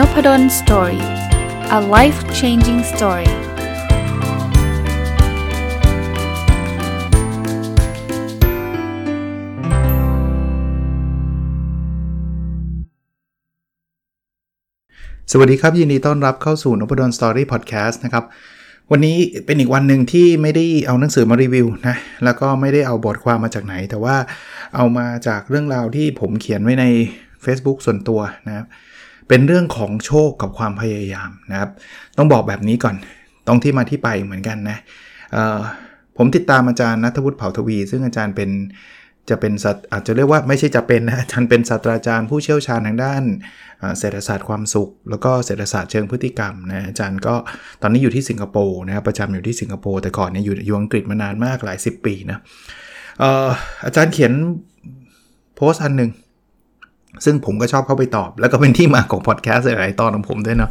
Nopadol's Story a life changing story สวัสดีครับ ยินดีต้อนรับเข้าสู่นพดล Story Podcast นะครับ วันนี้เป็นอีกวันหนึ่งที่ไม่ได้เอาหนังสือมารีวิวนะ แล้วก็ไม่ได้เอาบทความมาจากไหน แต่ว่าเอามาจากเรื่องราวที่ผมเขียนไว้ใน Facebook ส่วนตัวนะครับ เป็นเรื่องของโชคกับความพยายามนะครับ ต้องบอกแบบนี้ก่อน ต้องที่มาที่ไปเหมือนกันนะผมติดตามอาจารย์นัทวุฒิเผ่าทวี ซึ่งอาจารย์เป็นจะเป็นอาจจะเรียกว่าไม่ใช่จะเป็นนะอาจารย์เป็นศาสตราจารย์ผู้เชี่ยวชาญทางด้านเศรษฐศาสตร์ความสุข แล้วก็เศรษฐศาสตร์เชิงพฤติกรรมนะอาจารย์ก็ตอนนี้อยู่ที่สิงคโปร์นะครับประจำอยู่ที่สิงคโปร์แต่ก่อนเนี่ยอยู่อยู่อังกฤษมานานมากหลาย 10 ปีนะอาจารย์เขียนโพสต์อันหนึ่ง ซึ่งผมก็ชอบเข้าไปตอบ แล้วก็เป็นที่มาของพอดแคสต์หลายตอนของผมด้วยเนาะ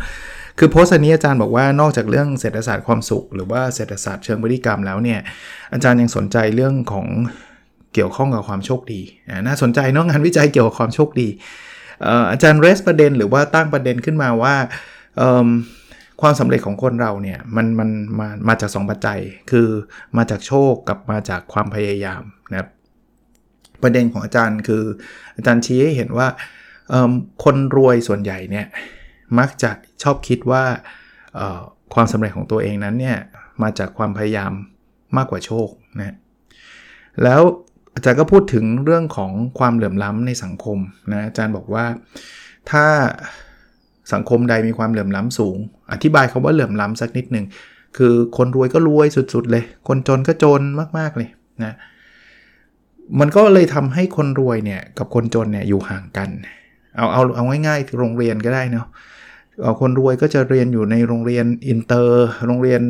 คือโพสต์นี้อาจารย์บอกว่านอกจากเรื่องเศรษฐศาสตร์ความสุข หรือว่าเศรษฐศาสตร์เชิงพฤติกรรมแล้วเนี่ยอาจารย์ยังสนใจเรื่องของเกี่ยวข้องกับความโชคดีน่าสนใจเนาะงานวิจัยเกี่ยวกับความโชคดีอาจารย์เรสประเด็นหรือว่าตั้งประเด็นขึ้นมาว่าความสำเร็จของคนเราเนี่ยมันมันมามาจาก 2 ปัจจัย คือมาจากโชคกับมาจากความพยายามนะครับ ประเด็นของอาจารย์คือ อาจารย์ชี้ให้เห็นว่าคนรวยส่วนใหญ่เนี่ยมักจะชอบคิดว่าความสำเร็จของตัวเองนั้นเนี่ยมาจากความพยายามมากกว่าโชคนะแล้วอาจารย์ก็พูดถึงเรื่องของความเหลื่อมล้ำในสังคมนะอาจารย์บอกว่าถ้าสังคมใดมีความเหลื่อมล้ำสูง อธิบายคำว่าเหลื่อมล้ำสักนิดหนึ่งคือคนรวยก็รวยสุดๆเลย คนจนก็จนมากๆเลยนะ มันก็เลยทำให้คนรวยเนี่ยกับคนจนเนี่ยอยู่ห่างกัน เอาเอาเอาง่ายๆโรงเรียนก็ได้เนาะคนรวยก็จะเรียนอยู่ในโรงเรียนอินเตอร์ โรงเรียน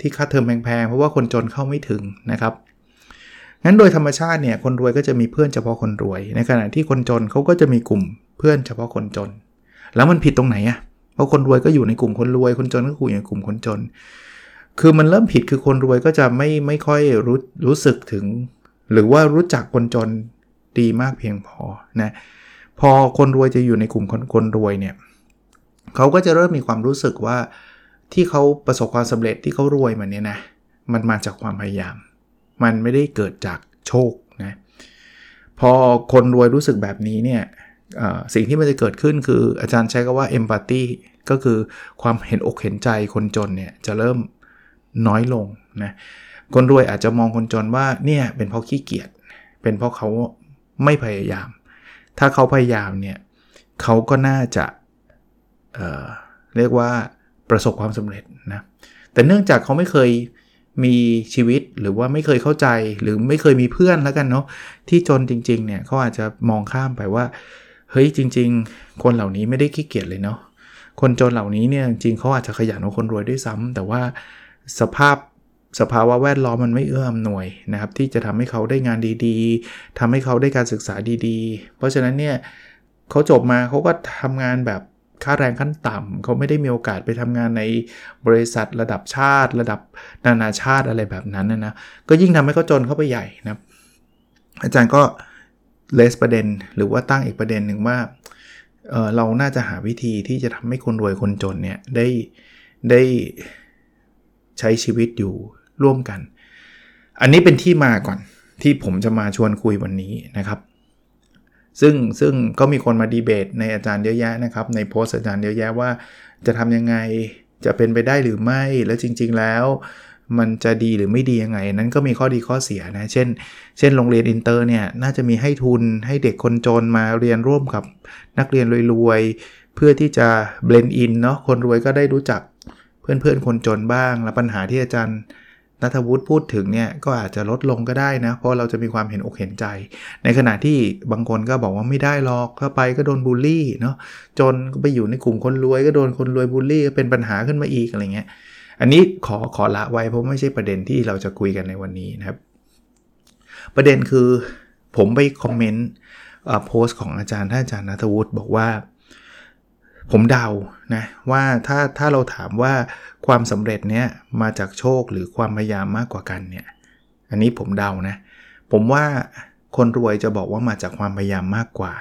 ที่ค่าเทอมแพงๆ เพราะว่าคนจนเข้าไม่ถึงนะครับ งั้นโดยธรรมชาติเนี่ยคนรวยก็จะมีเพื่อนเฉพาะคนรวย ในขณะที่คนจนเขาก็จะมีกลุ่มเพื่อนเฉพาะคนจน แล้วมันผิดตรงไหนอะ่ะ เพราะคนรวยก็อยู่ในกลุ่มคนรวย คนจนก็อยู่ในกลุ่มคนจน คือมันเริ่มผิดคือคนรวยก็จะไม่ไม่ค่อยรู้รู้สึกถึง หรือว่ารู้จักคนจนดีมากเพียงพอนะพอคนรวยจะอยู่ในกลุ่มคนคนรวยเนี่ยเขาก็จะเริ่มมีความรู้สึกว่าที่เขาประสบความสำเร็จที่เขารวยมาเนี่ยนะมันมาจากความพยายาม มันไม่ได้เกิดจากโชคนะพอคนรวยรู้สึกแบบนี้เนี่ยสิ่งที่มันจะเกิดขึ้นคืออาจารย์ใช้คำว่า empathy ก็คือความเห็นอกเห็นใจคนจนเนี่ยจะเริ่มน้อยลงนะ คนรวยอาจจะมองคนจนว่าเนี่ยเป็นเพราะขี้เกียจเป็นเพราะเขาไม่พยายาม ถ้าเขาพยายามเนี่ยเขาก็น่าจะเเรียกว่าประสบความสำเร็จนะแต่เนื่องจากเขาไม่เคยมีชีวิตหรือว่าไม่เคยเข้าใจหรือไม่เคยมีเพื่อนแล้วกันเนาะที่จนจริงๆเนี่ยเขาอาจจะมองข้ามไปว่าเฮ้ยจริง ๆ คนเหล่านี้ไม่ได้ขี้เกียจเลยเนาะคนจนเหล่านี้เนี่ยจริงเขาอาจจะขยันกว่าคนรวยด้วยซ้ำแต่ว่าสภาพ สภาวะแวดล้อมมันไม่เอื้ออำนวยนะครับ ที่จะทำให้เขาได้งานดีๆทำให้เขาได้การศึกษาดีๆ เพราะฉะนั้นเนี่ยเขาจบมาเขาก็ทำงานแบบค่าแรงขั้นต่ำเขาไม่ได้มีโอกาสไปทำงานในบริษัทระดับชาติ ระดับนานาชาติอะไรแบบนั้นนะนะก็ยิ่งทำให้เขาจนเข้าไปใหญ่นะอาจารย์ก็เลสประเด็นหรือว่าตั้งอีกประเด็นหนึ่งว่าเเราน่าจะหาวิธีที่จะทำให้คนรวยคนจนเนี่ยได้ได้ใช้ชีวิตอยู่ ร่วมกัน อันนี้เป็นที่มาก่อนที่ผมจะมาชวนคุยวันนี้นะครับ ซึ่งซึ่งก็มีคนมาดีเบตในอาจารย์เยอะแยะนะครับ ในโพสต์อาจารย์เยอะแยะว่าจะทำยังไงจะเป็นไปได้หรือไม่ แล้วจริง ๆ แล้ว มันจะดีหรือไม่ดียังไง นั้นก็มีข้อดีข้อเสียนะ เช่น เช่น โรงเรียนอินเตอร์เนี่ย น่าจะมีให้ทุนให้เด็กคนจนมาเรียนร่วมกับนักเรียนรวยๆ เพื่อที่จะ blend in เนาะ คนรวยก็ได้รู้จักเพื่อนๆ คนจนบ้าง และปัญหาที่อาจารย์ นัทวุฒิพูดถึงเนี่ยก็อาจจะลดลงก็ได้นะ เพราะเราจะมีความเห็นอกเห็นใจ ในขณะที่บางคนก็บอกว่าไม่ได้หรอกถ้าไปก็โดนบูลลี่เนาะจนก็ไปอยู่ในกลุ่มคนรวยก็โดนคนรวยบูลลี่เป็นปัญหาขึ้นมาอีกอะไรเงี้ยอันนี้ขอขอละไว้เพราะไม่ใช่ประเด็นที่เราจะคุยกันในวันนี้นะครับ ประเด็นคือผมไปคอมเมนต์โพสต์ของอาจารย์ท่านอาจารย์นัทวุฒิบอกว่า ผมเดานะว่าถ้าถ้าเราถามว่าความสำเร็จเนี้ยมาจากโชคหรือความพยายามมากกว่ากันเนี่ยอันนี้ผมเดานะ ผมว่าคนรวยจะบอกว่ามาจากความพยายามมากกว่า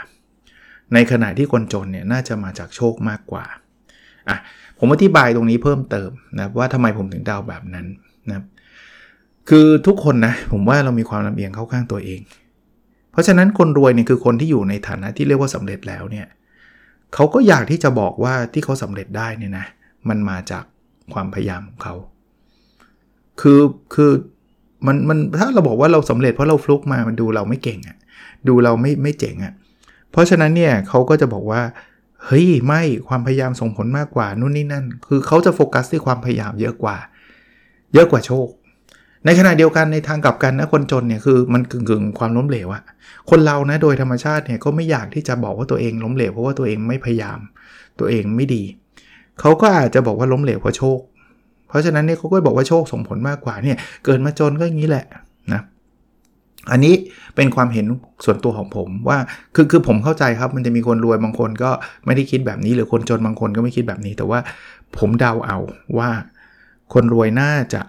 ในขณะที่คนจนเนี่ยน่าจะมาจากโชคมากกว่าอะผมอธิบายตรงนี้เพิ่มเติมนะว่าทำไมผมถึงเดาแบบนั้นนะคือทุกคนนะผมว่าเรามีความลำเอียงเข้าข้างตัวเอง เพราะฉะนั้นคนรวยเนี่ยคือคนที่อยู่ในฐานะที่เรียกว่าสำเร็จแล้วเนี่ย เขาก็อยากที่จะบอกว่าที่เขาสำเร็จได้เนี่ยนะมันมาจากความพยายามของเขา คือคือมันมันถ้าเราบอกว่าเราสำเร็จเพราะเราฟลุกมามันดูเราไม่เก่งอะ่ะดูเราไม่ไม่เจ๋งอะ่ะเพราะฉะนั้นเนี่ยเขาก็จะบอกว่าเฮ้ยไม่ความพยายามส่งผลมากกว่านู่นนี่นั่น คือเขาจะโฟกัสที่ความพยายามเยอะกว่า เยอะกว่าโชค ในขณะเดียวกันในทางกลับกันนะคนจนเนี่ยคือมันกึ่งกึ่งความล้มเหลวอะคนเรานะโดยธรรมชาติเนี่ยก็ไม่อยากที่จะบอกว่าตัวเองล้มเหลวเพราะว่าตัวเองไม่พยายาม ตัวเองไม่ดี เขาก็อาจจะบอกว่าล้มเหลวเพราะโชค เพราะฉะนั้นเนี่ยเขาก็บอกว่าโชคส่งผลมากกว่าเนี่ยเกิดมาจนก็อย่างนี้แหละนะอันนี้เป็นความเห็นส่วนตัวของผมว่าคือคือผมเข้าใจครับมันจะมีคนรวยบางคนก็ไม่ได้คิดแบบนี้ หรือคนจนบางคนก็ไม่คิดแบบนี้ แต่ว่าผมเดาเอาว่าคนรวยน่าจะ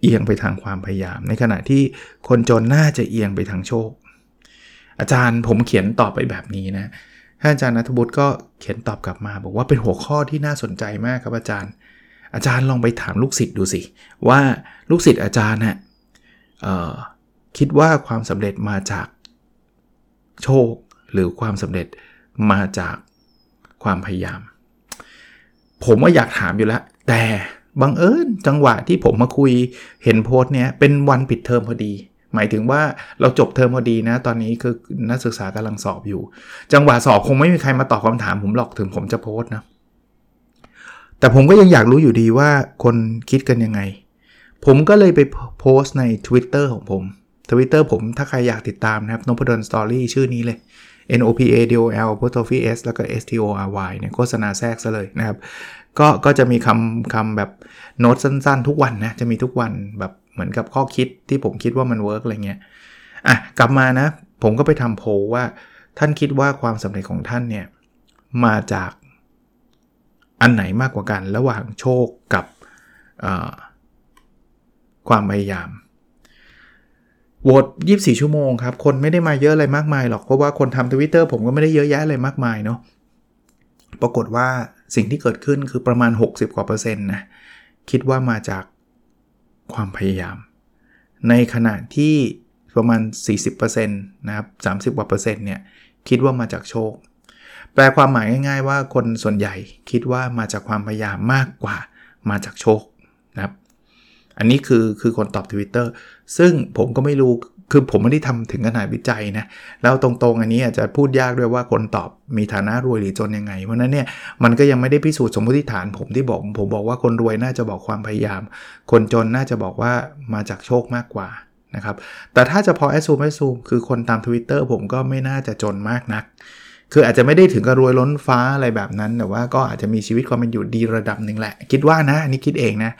เอียงไปทางความพยายาม ในขณะที่คนจนน่าจะเอียงไปทางโชค อาจารย์ผมเขียนตอบไปแบบนี้นะท่านอาจารย์นัทบุตรก็เขียนตอบกลับมา บอกว่าเป็นหัวข้อที่น่าสนใจมากครับอาจารย์ อาจารย์ลองไปถามลูกศิษย์ดูสิ ว่าลูกศิษย์อาจารย์นะ่ะคิดว่าความสำเร็จมาจากโชค หรือความสำเร็จมาจากความพยายาม ผมว่าอยากถามอยู่แล้วแต่ บังเอิญจังหวะที่ผมมาคุยเห็นโพสต์เนี้ยเป็นวันปิดเทอมพอดี หมายถึงว่าเราจบเทอมพอดีนะ ตอนนี้คือนักศึกษากำลังสอบอยู่ จังหวะสอบคงไม่มีใครมาตอบคำถามผมหรอกถึงผมจะโพสต์นะ แต่ผมก็ยังอยากรู้อยู่ดีว่าคนคิดกันยังไง ผมก็เลยไปโพสต์ใน Twitter ของผม Twitter ผมถ้าใครอยากติดตามนะครับ n o p a d o n Story ชื่อนี้เลย N O P A D O L p o t o f i S แล้วก็ S T O R Y เนี่ยโฆษณาแทรกซะเลยนะครับ ก็ก็จะมีคำคำแบบโน้ตสั้นๆ ทุกวันนะ จะมีทุกวันแบบเหมือนกับข้อคิดที่ผมคิดว่ามัน work อะไรเงี้ยอะกลับมานะ ผมก็ไปทำโพลว่าท่านคิดว่าความสำเร็จของท่านเนี่ย มาจากอันไหนมากกว่ากัน ระหว่างโชคกับความพยายามโหวต24 ชั่วโมงครับ คนไม่ได้มาเยอะอะไรมากมายหรอก เพราะว่าคนทำทวิตเตอร์ผมก็ไม่ได้เยอะแยะอะไรมากมายเนาะ ปรากฏว่า สิ่งที่เกิดขึ้นคือประมาณ 60 กว่าเปอร์เซ็นต์นะคิดว่ามาจากความพยายาม ในขณะที่ประมาณ 40%นะครับ 30 กว่าเปอร์เซ็นต์เนี่ยคิดว่ามาจากโชค แปลความหมายง่าย ๆ ว่าคนส่วนใหญ่คิดว่ามาจากความพยายามมากกว่ามาจากโชคนะครับ อันนี้คือคือคนตอบ Twitter ซึ่งผมก็ไม่รู้ คือผมไม่ได้ทำถึงขนาดวิจัยนะ แล้วตรงๆ อันนี้อาจจะพูดยากด้วยว่าคนตอบมีฐานะรวยหรือจนยังไง เพราะนั้นเนี่ยมันก็ยังไม่ได้พิสูจน์สมมติฐานผมที่บอกผมบอกว่าคนรวยน่าจะบอกความพยายาม คนจนน่าจะบอกว่ามาจากโชคมากกว่านะครับ แต่ถ้าจะพอแอสซูมแอสซูมคือคนตาม Twitter ผมก็ไม่น่าจะจนมากนัก คืออาจจะไม่ได้ถึงกับรวยล้นฟ้าอะไรแบบนั้น แต่ว่าก็อาจจะมีชีวิตความเป็นอยู่ดีระดับหนึ่งแหละ คิดว่านะอันนี้คิดเองนะ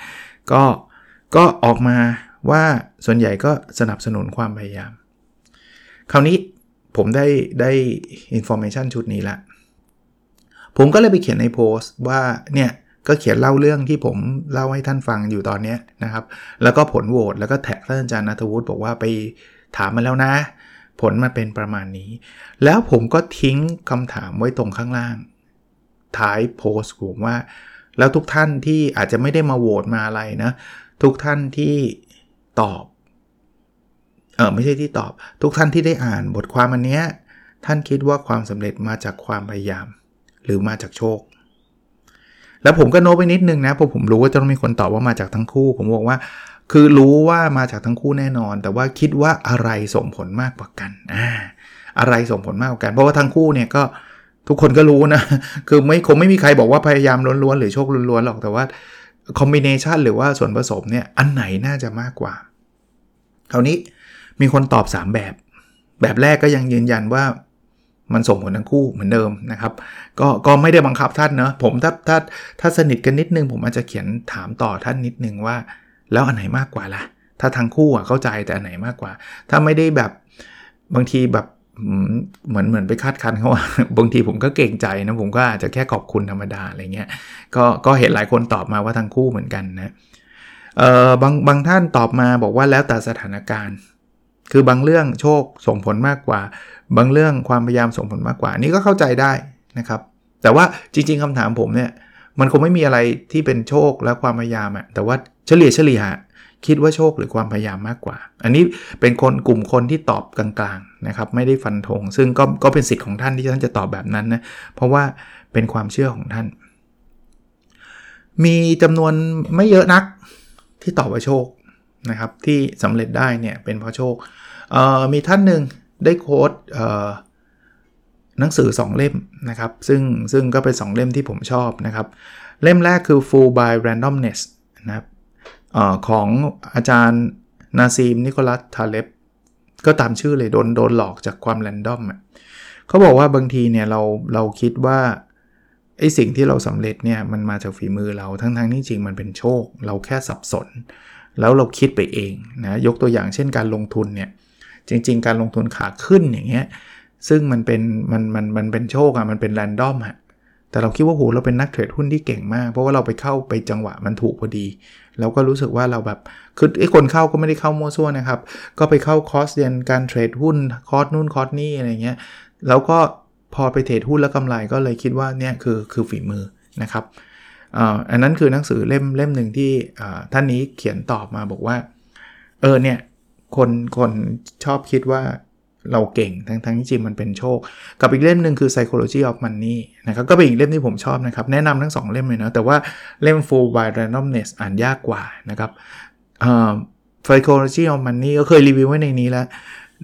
ก็ก็ออกมา ว่าส่วนใหญ่ก็สนับสนุนความพยายาม คราวนี้ผมได้ได้ information ชุดนี้ละ ผมก็เลยไปเขียนในโพสต์ว่าเนี่ยก็เขียนเล่าเรื่องที่ผมเล่าให้ท่านฟังอยู่ตอนนี้นะครับ แล้วก็ผลโหวตแล้วก็แท็กท่านอาจารย์นัทวุฒิบอกว่าไปถามมาแล้วนะ ผลมาเป็นประมาณนี้ แล้วผมก็ทิ้งคำถามไว้ตรงข้างล่าง ท้ายโพสต์ผมว่า แล้วทุกท่านที่อาจจะไม่ได้มาโหวตมาอะไรนะ ทุกท่านที่ ตอบ เออไม่ใช่ที่ตอบ ทุกท่านที่ได้อ่านบทความอันเนี้ยท่านคิดว่าความสำเร็จมาจากความพยายาม หรือมาจากโชค แล้วผมก็โน้ไปนิดนึงนะเพราะผมรู้ว่าจะต้องมีคนตอบว่ามาจากทั้งคู่ ผมบอกว่า คือรู้ว่ามาจากทั้งคู่แน่นอน แต่ว่าคิดว่าอะไรส่งผลมากกว่ากันอ่าอะไรส่งผลมากกว่ากัน เพราะว่าทั้งคู่เนี่ยก็ทุกคนก็รู้นะ คือไม่คงไม่มีใครบอกว่าพยายามล้วนๆหรือโชคล้วนๆหรอกแต่ว่าคอมบิเนชันหรือว่าส่วนผสมเนี่ยอันไหนน่าจะมากกว่า คราวนี้มีคนตอบ 3 แบบ แบบแรกก็ยังยืนยันว่ามันส่งผลทั้งคู่เหมือนเดิมนะครับ ก็ก็ไม่ได้บังคับท่านเนะผมถ้าถ้าถ้าสนิทกันนิดนึง ผมอาจจะเขียนถามต่อท่านนิดนึงว่า แล้วอันไหนมากกว่าล่ะ ถ้าทั้งคู่อะเข้าใจแต่อันไหนมากกว่า ถ้าไม่ได้แบบบางทีแบบเหมือนเหมือนไปคาดคันเขาว่าบางทีผมก็เก่งใจนะผมก็อาจจะแค่ขอบคุณธรรมดาอะไรเงี้ยก็ก็เห็นหลายคนตอบมาว่าทั้งคู่เหมือนกันนะ เออบางบางท่านตอบมาบอกว่าแล้วแต่สถานการณ์ คือบางเรื่องโชคส่งผลมากกว่า บางเรื่องความพยายามส่งผลมากกว่า นี่ก็เข้าใจได้นะครับ แต่ว่าจริง ๆคำถามผมเนี่ยมันคงไม่มีอะไรที่เป็นโชคและความพยายามอะแต่ว่าเฉลี่ยเฉลี่ยคิดว่าโชคหรือความพยายามมากกว่า อันนี้เป็นคนกลุ่มคนที่ตอบกลางๆนะครับ ไม่ได้ฟันธงซึ่งก็ก็เป็นสิทธิ์ของท่านที่ท่านจะตอบแบบนั้นนะ เพราะว่าเป็นความเชื่อของท่าน มีจำนวนไม่เยอะนัก ที่ตอบว่าโชคนะครับที่สำเร็จได้เนี่ยเป็นเพราะโชค มีท่านหนึ่งได้โค้ดหนังสือ 2 เล่มนะครับ ซึ่งซึ่งก็เป็น 2 เล่มที่ผมชอบนะครับ เล่มแรกคือ Full by Randomness นะครับอของอาจารย์นาซีม นิโคลัสทาเลบก็ตามชื่อเลยโดนโดนหลอกจากความแรนดอมเขาบอกว่าบางทีเนี่ยเราเราคิดว่า ไอ้สิ่งที่เราสำเร็จเนี่ยมันมาจากฝีมือเราทั้งทั้งที่จริงมันเป็นโชค เราแค่สับสน แล้วเราคิดไปเองนะยกตัวอย่างเช่นการลงทุนเนี่ยจริง ๆ การลงทุนขาขึ้นอย่างเงี้ยซึ่งมันเป็นมันมันมันเป็นโชคอะมันเป็นแรนดอมอะแต่เราคิดว่าโหเราเป็นนักเทรดหุ้นที่เก่งมาก เพราะว่าเราไปเข้าไปจังหวะมันถูกพอดี แล้วก็รู้สึกว่าเราแบบคือไอ้คนเข้าก็ไม่ได้เข้ามั่วซั่วนะครับ ก็ไปเข้าคอร์สเรียนการเทรดหุ้นคอร์สนู่นคอร์สนี่อะไรเงี้ยแล้วก็ พอไปเทรดหุ้นแล้วกำไรก็เลยคิดว่าเนี่ยคือคือฝีมือนะครับอันนั้นคือหนังสือเล่มเล่มหนึ่งที่ท่านนี้เขียนตอบมาบอกว่า เออเนี่ยคนคนชอบคิดว่าเราเก่งทั้งทั้งที่จริงมันเป็นโชค กับอีกเล่มหนึ่งคือ psychology of money นะครับก็เป็นอีกเล่มที่ผมชอบนะครับ แนะนำทั้ง 2 เล่มเลยนะแต่ว่าเล่ม full by randomness อ่านยากกว่านะครับ psychology of money ก็เคยรีวิวไว้ในนี้แล้ว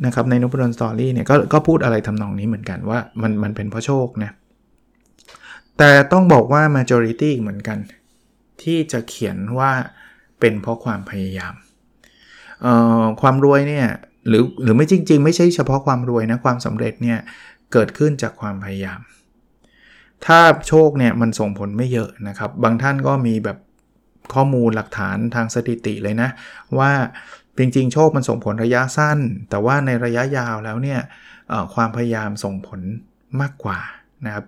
นะครับในนุพดลสตอรี่เนี่ยก็ก็พูดอะไรทำนองนี้เหมือนกันว่ามันมันเป็นเพราะโชคนะแต่ต้องบอกว่า majority เหมือนกัน ที่จะเขียนว่าเป็นเพราะความพยายาม ความรวยเนี่ยหรือหรือไม่จริง ๆ ไม่ใช่เฉพาะความรวยนะความสำเร็จเนี่ยเกิดขึ้นจากความพยายาม ถ้าโชคเนี่ยมันส่งผลไม่เยอะนะครับ บางท่านก็มีแบบข้อมูลหลักฐานทางสถิติเลยนะ ว่า จริงๆ โชคมันส่งผลระยะสั้น แต่ว่าในระยะยาวแล้วเนี่ยความพยายามส่งผลมากกว่านะครับ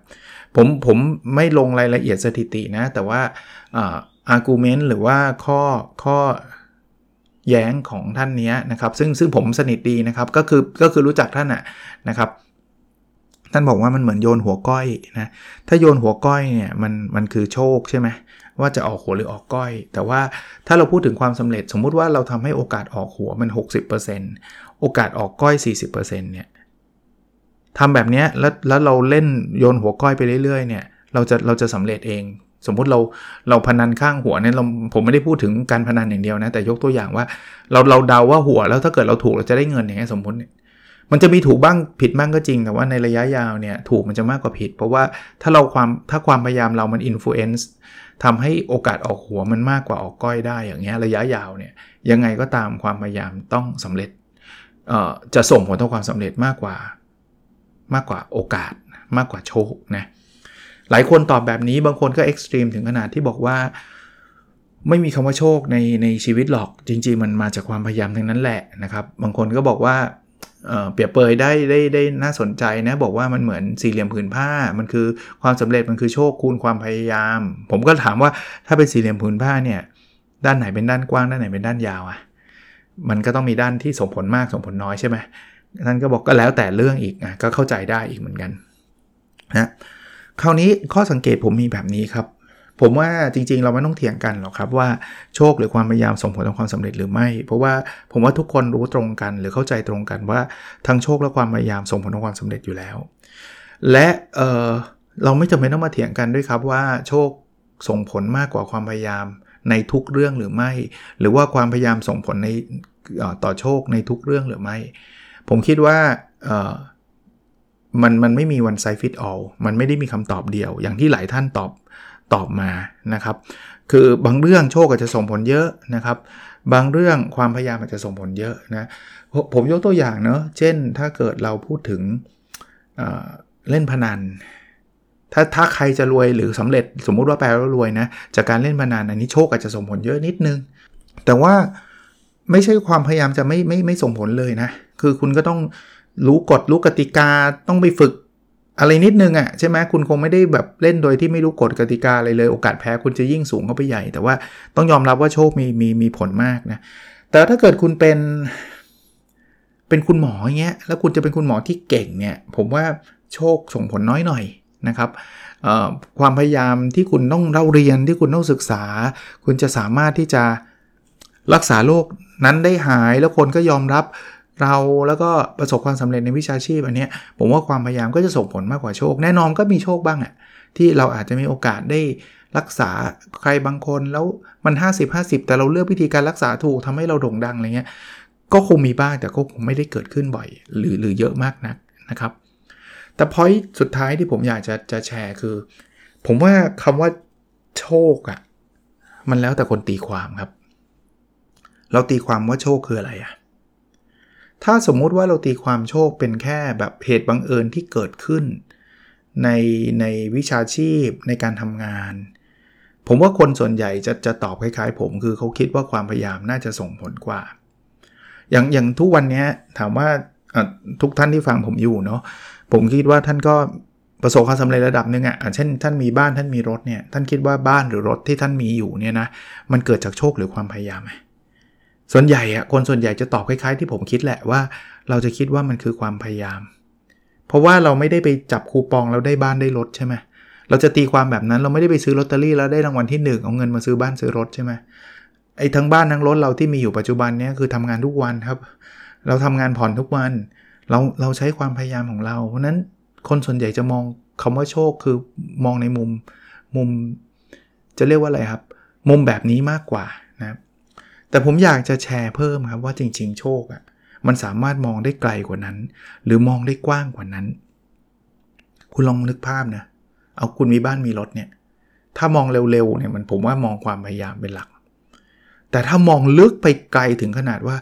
ผมผมไม่ลงรายละเอียดสถิตินะ แต่ว่าอาร์กิวเมนต์หรือว่าข้อข้อแย้งของท่านนี้นะครับ ซึ่งซึ่งผมสนิทดีนะครับ ก็คือก็คือรู้จักท่านอะนะครับ ท่านบอกว่ามันเหมือนโยนหัวก้อยนะ ถ้าโยนหัวก้อยเนี่ยมันมันคือโชคใช่ไหม ว่าจะออกหัวหรือออกก้อย แต่ว่าถ้าเราพูดถึงความสำเร็จ สมมุติว่าเราทำให้โอกาสออกหัวมัน 60%โอกาสออกก้อย 40%เนี่ยทำแบบนี้แล้วแล้วเราเล่นโยนหัวก้อยไปเรื่อยๆเนี่ยเราจะเราจะสำเร็จเอง สมมุติเราเราพนันข้างหัวเนี่ยเราผมไม่ได้พูดถึงการพนันอย่างเดียวนะ แต่ยกตัวอย่างว่า เราเราเดาว่าหัวแล้วถ้าเกิดเราถูกเราจะได้เงินอย่างเงี้ยสมมติ มันจะมีถูกบ้างผิดบ้างก็จริง แต่ว่าในระยะยาวเนี่ยถูกมันจะมากกว่าผิด เพราะว่าถ้าเราความถ้าความพยายามเรามัน influence ทำให้โอกาสออกหัวมันมากกว่าออกก้อยได้อย่างเงี้ยระยะยาวเนี่ยยังไงก็ตามความพยายามต้องสำเร็จจะส่งผลต่อความสำเร็จมากกว่า มากกว่าโอกาสมากกว่าโชคนะหลายคนตอบแบบนี้บางคนก็เอ็กซ์ตรีมถึงขนาดที่บอกว่า ไม่มีคำว่าโชคในในชีวิตหรอกจริง ๆ มันมาจากความพยายามทั้งนั้นแหละนะครับ บางคนก็บอกว่า เปรียบเปยได้ได้ได้น่าสนใจนะ บอกว่ามันเหมือนสี่เหลี่ยมผืนผ้า มันคือความสำเร็จมันคือโชคคูณความพยายาม ผมก็ถามว่าถ้าเป็นสี่เหลี่ยมผืนผ้าเนี่ยด้านไหนเป็นด้านกว้างด้านไหนเป็นด้านยาวอะ่ะมันก็ต้องมีด้านที่ส่งผลมากส่งผลน้อยใช่ไหมท่านก็บอกก็แล้วแต่เรื่องอีกอะก็เข้าใจได้อีกเหมือนกันนะคราวนี้ข้อสังเกตผมมีแบบนี้ครับ ผมว่าจริงๆ เราไม่ต้องเถียงกันหรอกครับว่าโชคหรือความพยายามส่งผลต่อความสำเร็จหรือไม่ เพราะว่าผมว่าทุกคนรู้ตรงกันหรือเข้าใจตรงกันว่าทั้งโชคและความพยายามส่งผลต่อความสำเร็จอยู่แล้ว และเเราไม่จำเป็นต้องมาเถียงกันด้วยครับว่าโชคส่งผลมากกว่าความพยายามในทุกเรื่องหรือไม่ หรือว่าความพยายามส่งผลในต่อโชคในทุกเรื่องหรือไม่ ผมคิดว่ามันมันไม่มี one size fit all มันไม่ได้มีคำตอบเดียว อย่างที่หลายท่านตอบ ตอบมานะครับ คือบางเรื่องโชคอาจจะส่งผลเยอะนะครับ บางเรื่องความพยายามอาจจะส่งผลเยอะนะผมยกตัวอย่างเนาะเช่นถ้าเกิดเราพูดถึงเเล่นพนัน ถ้าถ้าใครจะรวยหรือสำเร็จสมมุติว่าแปลว่ารวยนะจากการเล่นพนันอันนี้โชคอาจจะส่งผลเยอะนิดนึง แต่ว่าไม่ใช่ความพยายามจะไม่ไม่ไม่ส่งผลเลยนะ คือคุณก็ต้องรู้กฎรู้กติกาต้องไปฝึก อะไรนิดนึงอะ่ะใช่ไหมคุณคงไม่ได้แบบเล่นโดยที่ไม่รู้กฎกติกาอะไรเลย โอกาสแพ้คุณจะยิ่งสูงเข้าไปใหญ่ แต่ว่าต้องยอมรับว่าโชคมีมีมีผลมากนะแต่ถ้าเกิดคุณเป็นเป็นคุณหมออย่างเงี้ยแล้วคุณจะเป็นคุณหมอที่เก่งเนี่ยผมว่าโชคส่งผลน้อยหน่อยนะครับความพยายามที่คุณต้องเล่าเรียนที่คุณต้องศึกษา คุณจะสามารถที่จะรักษาโรคนั้นได้หายแล้วคนก็ยอมรับ เราแล้วก็ประสบความสำเร็จในวิชาชีพอันนี้ผมว่าความพยายามก็จะส่งผลมากกว่าโชค แน่นอนก็มีโชคบ้างอะที่เราอาจจะมีโอกาสได้รักษาใครบางคนแล้วมัน 50 50 แต่เราเลือกวิธีการรักษาถูกทำให้เราโด่งดังอะไรเงี้ยก็คงมีบ้างแต่ก็คงไม่ได้เกิดขึ้นบ่อย หรือหรือเยอะมากนักนะครับ แต่พอยสุดท้ายที่ผมอยากจะจะแชร์คือ ผมว่าคำว่าโชคอะ่ะมันแล้วแต่คนตีความครับ เราตีความว่าโชคคืออะไรอะ ถ้าสมมุติว่าเราตีความโชคเป็นแค่แบบเหตุบังเอิญที่เกิดขึ้น ในในวิชาชีพในการทำงาน ผมว่าคนส่วนใหญ่จะจะตอบคล้ายๆ ผมคือเขาคิดว่าความพยายามน่าจะส่งผลกว่า อย่างอย่างทุกวันนี้ถามว่าทุกท่านที่ฟังผมอยู่เนาะผมคิดว่าท่านก็ประสบความสำเร็จระดับหนึ่งอะ่ะเช่นท่านมีบ้านท่านมีรถเนี่ยท่านคิดว่าบ้านหรือรถที่ท่านมีอยู่เนี่ยนะมันเกิดจากโชคหรือความพยายามไหม ส่วนใหญ่อะคนส่วนใหญ่จะตอบคล้ายๆ ที่ผมคิดแหละว่า เราจะคิดว่ามันคือความพยายาม เพราะว่าเราไม่ได้ไปจับคูปองแล้วได้บ้านได้รถใช่ไหมเราจะตีความแบบนั้นเราไม่ได้ไปซื้อลอตเตอรี่แล้วได้รางวัลที่1เอาเงินมาซื้อบ้านซื้อรถใช่ไหมไอ้ทั้งบ้านทั้งรถเราที่มีอยู่ปัจจุบันนี้คือทำงานทุกวันครับ เราทำงานผ่อนทุกวัน เราเราใช้ความพยายามของเรา เพราะนั้นคนส่วนใหญ่จะมองคำว่าโชคคือมองในมุมมุม จะเรียกว่าอะไรครับ มุมแบบนี้มากกว่า แต่ผมอยากจะแชร์เพิ่มครับว่าจริง ๆ โชคอะ่ะมันสามารถมองได้ไกลกว่านั้น หรือมองได้กว้างกว่านั้น คุณลองนึกภาพนะ เอาคุณมีบ้านมีรถเนี่ย ถ้ามองเร็วๆเนี่ยมันผมว่ามองความพยายามเป็นหลัก แต่ถ้ามองลึกไปไกลถึงขนาดว่า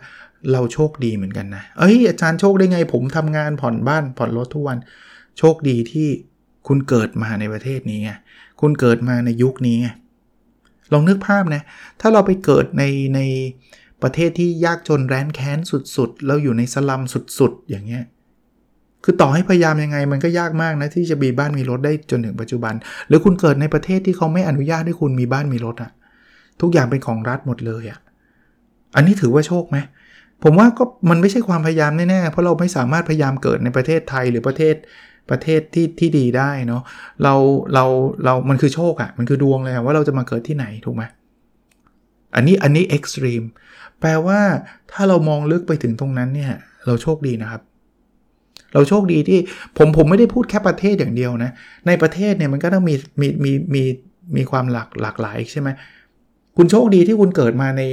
เราโชคดีเหมือนกันนะ เอ้ยอาจารย์โชคได้ไง ผมทำงานผ่อนบ้านผ่อนรถทุกวัน โชคดีที่คุณเกิดมาในประเทศนี้ไง คุณเกิดมาในยุคนี้ไง ลองนึกภาพนะ ถ้าเราไปเกิดในในประเทศที่ยากจนแร้นแค้นสุดๆแล้วอยู่ในสลัมสุดๆ อย่างเงี้ย คือต่อให้พยายามยังไงมันก็ยากมากนะ ที่จะมีบ้านมีรถได้จนถึงปัจจุบัน หรือคุณเกิดในประเทศที่เขาไม่อนุญาตให้คุณมีบ้านมีรถอะทุกอย่างเป็นของรัฐหมดเลยอะอันนี้ถือว่าโชคไหมผมว่าก็มันไม่ใช่ความพยายามแน่ๆ เพราะเราไม่สามารถพยายามเกิดในประเทศไทยหรือประเทศ ประเทศที่ที่ดีได้เนาะเราเราเรา มันคือโชคอะ่ะ มันคือดวงเลยว่าเราจะมาเกิดที่ไหนถูกไหมอันนี้อันนี้เอ็กซ์ตรีมแปลว่าถ้าเรามองลึกไปถึงตรงนั้นเนี่ย เราโชคดีนะครับ เราโชคดีที่ผมผมไม่ได้พูดแค่ประเทศอย่างเดียวนะ ในประเทศเนี่ยมันก็ต้องมีมีมีมีมีความหลากหลากหลายใช่ไหมคุณโชคดีที่คุณเกิดมาใน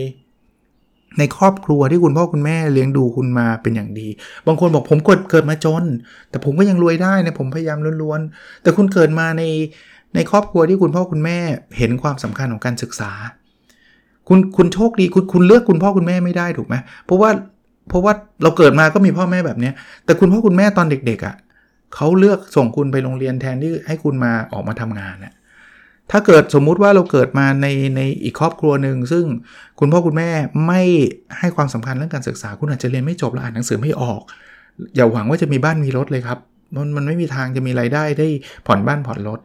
ในครอบครัวที่คุณพ่อคุณแม่เลี้ยงดูคุณมาเป็นอย่างดี บางคนบอกผมเกิดเกิดมาจน แต่ผมก็ยังรวยได้นะผมพยายามล้วนๆ แต่คุณเกิดมาในในครอบครัวที่คุณพ่อคุณแม่เห็นความสำคัญของการศึกษา คุณคุณโชคดีคุณคุณเลือกคุณพ่อคุณแม่ไม่ได้ถูกไหมเพราะว่าเพราะว่าเราเกิดมาก็มีพ่อแม่แบบนี้แต่คุณพ่อคุณแม่ตอนเด็กๆอะ่ะเขาเลือกส่งคุณไปโรงเรียนแทนที่ให้คุณมาออกมาทำงานอะ่ะ ถ้าเกิดสมมุติว่าเราเกิดมาในในอีกครอบครัวหนึ่งซึ่งคุณพ่อคุณแม่ไม่ให้ความสำคัญเรื่องการศึกษา คุณอาจจะเรียนไม่จบและอ่านหนังสือไม่ออก อย่าหวังว่าจะมีบ้านมีรถเลยครับมันมันไม่มีทางจะมีไรายได้ได้ผ่อนบ้านผ่อนรถ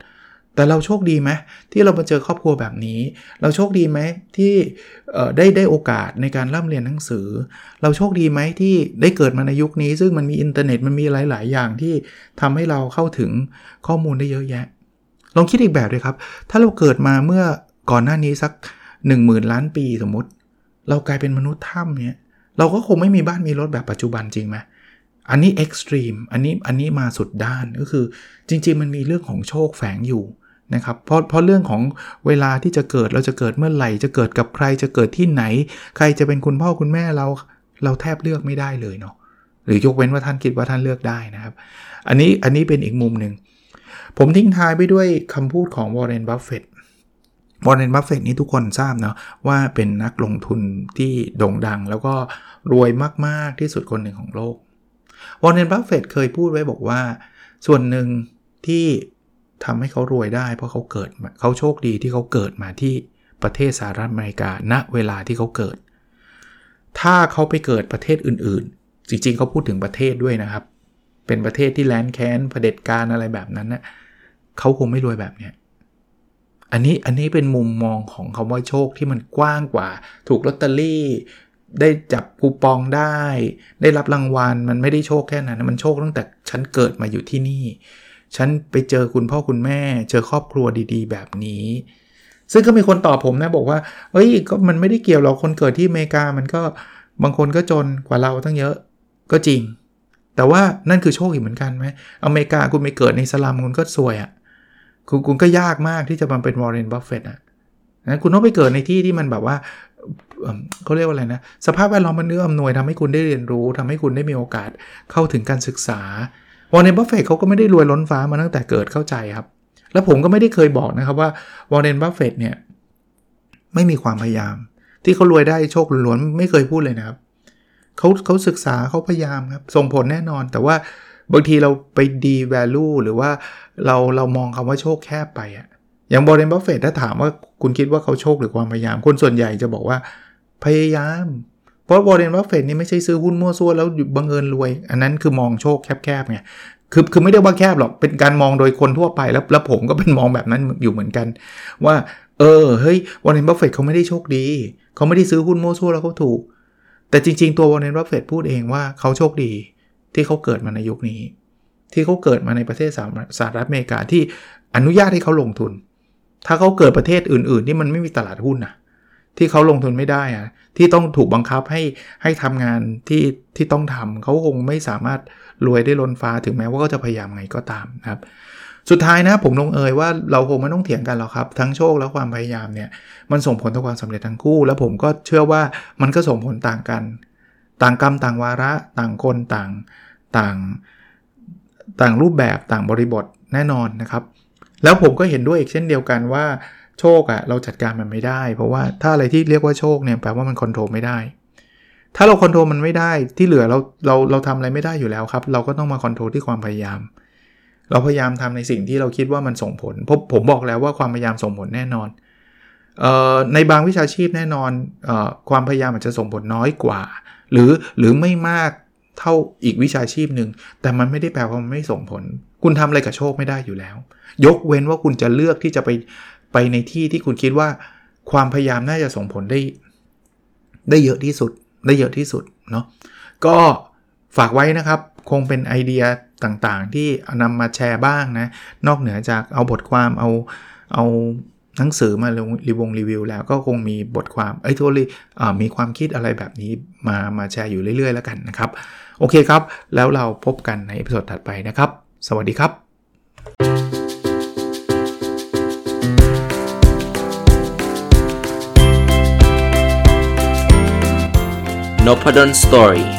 แต่เราโชคดีไหมที่เรามาเจอครอบครัวแบบนี้ เราโชคดีไหมที่ได้ได้โอกาสในการร่ำเรียนหนังสือ เราโชคดีไหมที่ได้เกิดมาในยุคนี้ ซึ่งมันมีอินเทอร์เน็ตมันมีหลาย ๆ อย่างที่ทำให้เราเข้าถึงข้อมูลได้เยอะแยะ ลองคิดอีกแบบเลยครับ ถ้าเราเกิดมาเมื่อก่อนหน้านี้สัก 1 0,000 ล้านปีสมมติ เรากลายเป็นมนุษย์ถ้ำเนี่ยเราก็คงไม่มีบ้านมีรถแบบปัจจุบันจริงไหมอันนี้เอ็กซ์ตรีมอันนี้อันนี้มาสุดด้านก็คือจริง ๆ มันมีเรื่องของโชคแฝงอยู่นะครับเพราะเพราะเรื่องของเวลาที่จะเกิดเราจะเกิดเมื่อไหร่ จะเกิดกับใครจะเกิดที่ไหน ใครจะเป็นคุณพ่อคุณแม่เราเราแทบเลือกไม่ได้เลยเนาะหรือยกเว้นว่าท่านคิดว่าท่านเลือกได้นะครับ อันนี้อันนี้เป็นอีกมุมหนึ่ง ผมทิ้งท้ายไปด้วยคำพูดของวอร์เรน บัฟเฟตวอร์เรน บัฟเฟตนี่ทุกคนทราบเนาะว่าเป็นนักลงทุนที่โด่งดัง แล้วก็รวยมากๆที่สุดคนหนึ่งของโลกวอร์เรน บัฟเฟตเคยพูดไว้บอกว่า ส่วนหนึ่งที่ทำให้เขารวยได้ เพราะเขาเกิดเขาโชคดีที่เขาเกิดมาที่ประเทศสหรัฐอเมริกาณเวลาที่เขาเกิด ถ้าเขาไปเกิดประเทศอื่นๆ จริงๆ เขาพูดถึงประเทศด้วยนะครับ เป็นประเทศที่แลนแค้นเผด็จการอะไรแบบนั้นนะเขาคงไม่รวยแบบเนี้ยอันนี้อันนี้เป็นมุมมองของคำว่าโชคที่มันกว้างกว่า ถูกลอตเตอรี่ได้จับคูปองได้ ได้รับรางวัลมันไม่ได้โชคแค่นั้นมันโชคตั้งแต่ฉันเกิดมาอยู่ที่นี่ ฉันไปเจอคุณพ่อคุณแม่ เจอครอบครัวดีๆ แบบนี้ ซึ่งก็มีคนตอบผมนะบอกว่าเอ้ยก็มันไม่ได้เกี่ยวหรอกคนเกิดที่อเมริกามันก็บางคนก็จนกว่าเราตั้งเยอะก็จริง แต่ว่านั่นคือโชคอีกเหมือนกันไหมอเมริกาคุณไปเกิดในสลัมคุณก็ซวยอะ่ะคุณคุณก็ยากมากที่จะมาเป็นวอร์เรนบัฟเฟตอะนะคุณต้องไปเกิดในที่ที่มันแบบว่าเขาเรียกว่าอะไรนะ สภาพแวดล้อมมันเอื้ออำนวยทำให้คุณได้เรียนรู้ทำให้คุณได้มีโอกาสเข้าถึงการศึกษาวอร์เรนบัฟเฟตเขาก็ไม่ได้รวยล้นฟ้ามาตั้งแต่เกิดเข้าใจครับ แล้วผมก็ไม่ได้เคยบอกนะครับว่าวอร์เรนบัฟเฟตเนี่ยไม่มีความพยายาม ที่เขารวยได้โชคล้วนไม่เคยพูดเลยนะครับ เขาเขาศึกษาเขาพยายามครับ ส่งผลแน่นอน แต่ว่าบางทีเราไปดี value หรือว่าเราเรามองคำว่าโชคแคบไปอะอย่างวอร์เรนบัฟเฟตถ้าถามว่าคุณคิดว่าเขาโชคหรือความพยายาม คนส่วนใหญ่จะบอกว่าพยายาม เพราะวอร์เรนบัฟเฟตนี่ไม่ใช่ซื้อหุ้นมั่วซั่วแล้วบังเอิญรวย อันนั้นคือมองโชคแคบๆไงคือคือไม่ได้ว่าแคบหรอก เป็นการมองโดยคนทั่วไปแล้วแล้วผมก็เป็นมองแบบนั้นอยู่เหมือนกัน ว่า เออเฮ้ยวอร์เรนบัฟเฟตเขาไม่ได้โชคดี เขาไม่ได้ซื้อหุ้นมั่วซั่วแล้วเขาถูก แต่จริง ๆ ตัววอร์เรนบัฟเฟตพูดเองว่าเขาโชคดีที่เขาเกิดมาในยุคนี้ ที่เขาเกิดมาในประเทศสหรัฐอเมริกาที่อนุญาตให้เขาลงทุน ถ้าเขาเกิดประเทศอื่น ๆ ที่มันไม่มีตลาดหุ้นนะที่เขาลงทุนไม่ได้อะที่ต้องถูกบังคับให้ให้ทำงานที่ที่ต้องทำเขาคงไม่สามารถรวยได้ล้นฟ้าถึงแม้ว่าก็จะพยายามไงก็ตามนะครับ สุดท้ายนะผมลงเอยว่าเราคงไม่ต้องเถียงกันหรอกครับ ทั้งโชคและความพยายามเนี่ยมันส่งผลต่อความสำเร็จทั้งคู่ แล้วผมก็เชื่อว่ามันก็ส่งผลต่างกัน ต่างกรรมต่างวาระต่างคนต่างต่างต่างรูปแบบต่างบริบทแน่นอนนะครับ แล้วผมก็เห็นด้วยอีกเช่นเดียวกันว่าโชคอะเราจัดการมันไม่ได้ เพราะว่าถ้าอะไรที่เรียกว่าโชคเนี่ยแปลว่ามันควบคุมไม่ได้ ถ้าเราควบคุมมันไม่ได้ที่เหลือเราเราเราทำอะไรไม่ได้อยู่แล้วครับ เราก็ต้องมาควบคุมที่ความพยายาม เราพยายามทำในสิ่งที่เราคิดว่ามันส่งผลพบผมบอกแล้วว่าความพยายามส่งผลแน่นอนออในบางวิชาชีพแน่นอนออความพยายามอาจจะส่งผลน้อยกว่า หรือหรือไม่มากเท่าอีกวิชาชีพหนึ่งแต่มันไม่ได้แปลว่ามันไม่ส่งผล คุณทำอะไรกับโชคไม่ได้อยู่แล้ว ยกเว้นว่าคุณจะเลือกที่จะไปไปในที่ที่คุณคิดว่าความพยายามน่าจะส่งผลได้ ได้เยอะที่สุด ได้เยอะที่สุดเนาะก็ ฝากไว้นะครับ คงเป็นไอเดียต่างๆ ที่นำมาแชร์บ้างนะ นอกเหนือจากเอาบทความเอาเอาหนังสือมาลงรีวงรีวิว แล้วก็คงมีบทความไอ้ทัวรีมีความคิดอะไรแบบนี้มามาแชร์อยู่เรื่อยๆ แล้วกันนะครับ โอเคครับ แล้วเราพบกันในพิสดถัดไปนะครับ สวัสดีครับ n o p a d o n Story